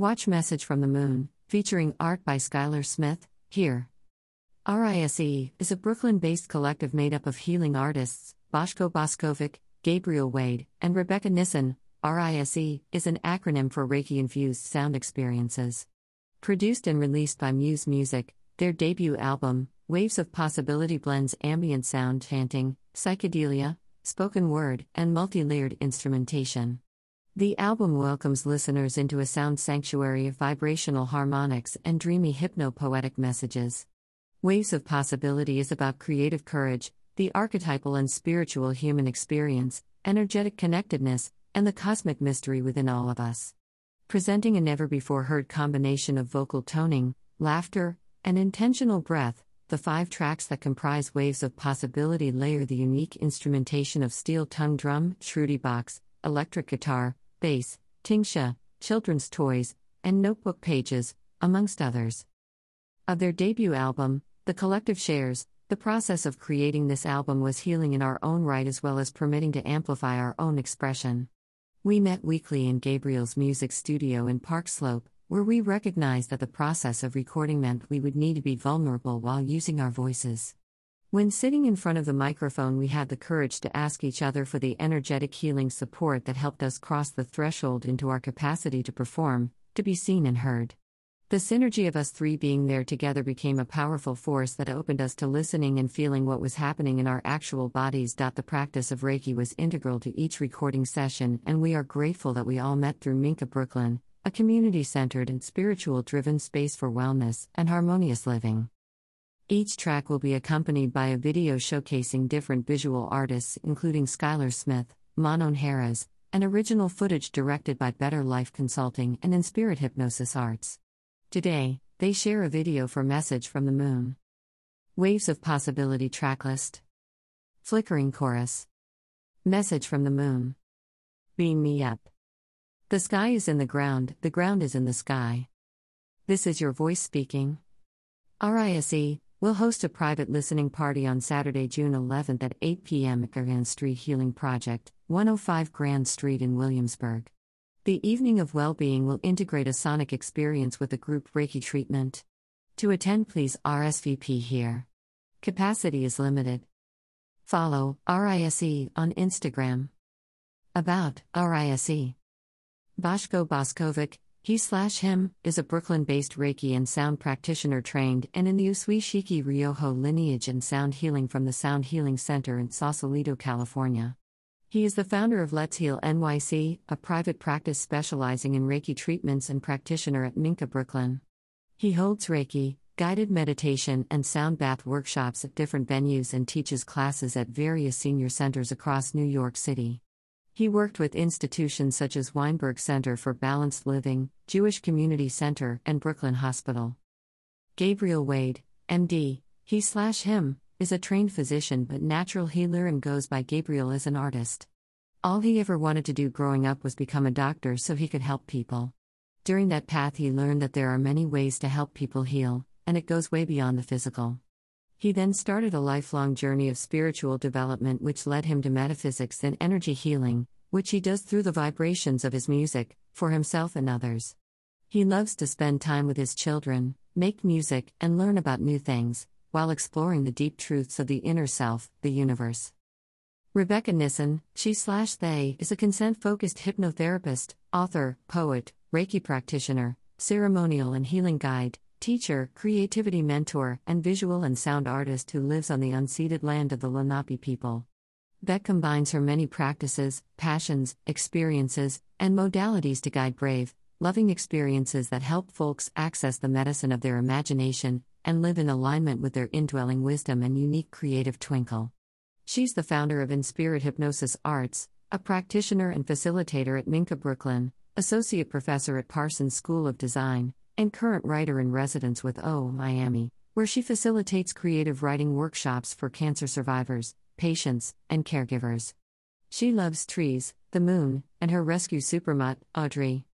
Watch Message from the Moon, featuring art by Skylar Smith, here. RISE is a Brooklyn based collective made up of healing artists, Boshko Boskovic, Gabriel Wade, and Rebecca Nissen. RISE is an acronym for Reiki infused sound experiences. Produced and released by Muse Music, their debut album, Waves of Possibility blends ambient sound chanting, psychedelia, spoken word, and multi layered instrumentation. The album welcomes listeners into a sound sanctuary of vibrational harmonics and dreamy hypno-poetic messages. Waves of Possibility is about creative courage, the archetypal and spiritual human experience, energetic connectedness, and the cosmic mystery within all of us. Presenting a never before heard combination of vocal toning, laughter, and intentional breath, the five tracks that comprise Waves of Possibility layer the unique instrumentation of steel tongue drum, shruti box, electric guitar, bass, tingsha, children's toys, and notebook pages, amongst others. Of their debut album, The Collective shares, the process of creating this album was healing in our own right as well as permitting to amplify our own expression. We met weekly in Gabriel's music studio in Park Slope, where we recognized that the process of recording meant we would need to be vulnerable while using our voices. When sitting in front of the microphone, we had the courage to ask each other for the energetic healing support that helped us cross the threshold into our capacity to perform, to be seen and heard. The synergy of us three being there together became a powerful force that opened us to listening and feeling what was happening in our actual bodies. The practice of Reiki was integral to each recording session, and we are grateful that we all met through Minka Brooklyn, a community centered and spiritual driven space for wellness and harmonious living. Each track will be accompanied by a video showcasing different visual artists, including Skylar Smith, Manon Harris, and original footage directed by Better Life Consulting and Inspirit Hypnosis Arts. Today, they share a video for Message from the Moon. Waves of Possibility Tracklist. Flickering Chorus. Message from the Moon. Beam me up. The sky is in the ground, the ground is in the sky. This is your voice speaking. RISE, We'll host a private listening party on Saturday, June 11th at 8 p.m. at Grand Street Healing Project, 105 Grand Street in Williamsburg. The evening of well-being will integrate a sonic experience with a group Reiki treatment. To attend, please RSVP here. Capacity is limited. Follow RISE on Instagram. About RISE. Boshko Boskovic, he slash him is a Brooklyn based Reiki and sound practitioner trained and in the Usui Shiki Ryoho lineage and sound healing from the Sound Healing Center in Sausalito, California. He is the founder of Let's Heal NYC, a private practice specializing in Reiki treatments and practitioner at Minka Brooklyn. He holds Reiki, guided meditation, and sound bath workshops at different venues and teaches classes at various senior centers across New York City. He worked with institutions such as Weinberg Center for Balanced Living, Jewish Community Center, and Brooklyn Hospital. Gabriel Wade, MD, he slash him, is a trained physician but natural healer and goes by Gabriel as an artist. All he ever wanted to do growing up was become a doctor so he could help people. During that path, he learned that there are many ways to help people heal, and it goes way beyond the physical. He then started a lifelong journey of spiritual development, which led him to metaphysics and energy healing, which he does through the vibrations of his music, for himself and others. He loves to spend time with his children, make music, and learn about new things, while exploring the deep truths of the inner self, the universe. Rebecca Nissen, she slash they, is a consent focused hypnotherapist, author, poet, Reiki practitioner, ceremonial and healing guide, teacher, creativity mentor, and visual and sound artist who lives on the unceded land of the Lenape people. Beck combines her many practices, passions, experiences, and modalities to guide brave, loving experiences that help folks access the medicine of their imagination and live in alignment with their indwelling wisdom and unique creative twinkle. She's the founder of Inspirit Hypnosis Arts, a practitioner and facilitator at Minka Brooklyn, associate professor at Parsons School of Design, and current writer in residence with O Miami, where she facilitates creative writing workshops for cancer survivors, patients, and caregivers. She loves trees, the moon, and her rescue supermutt, Audrey.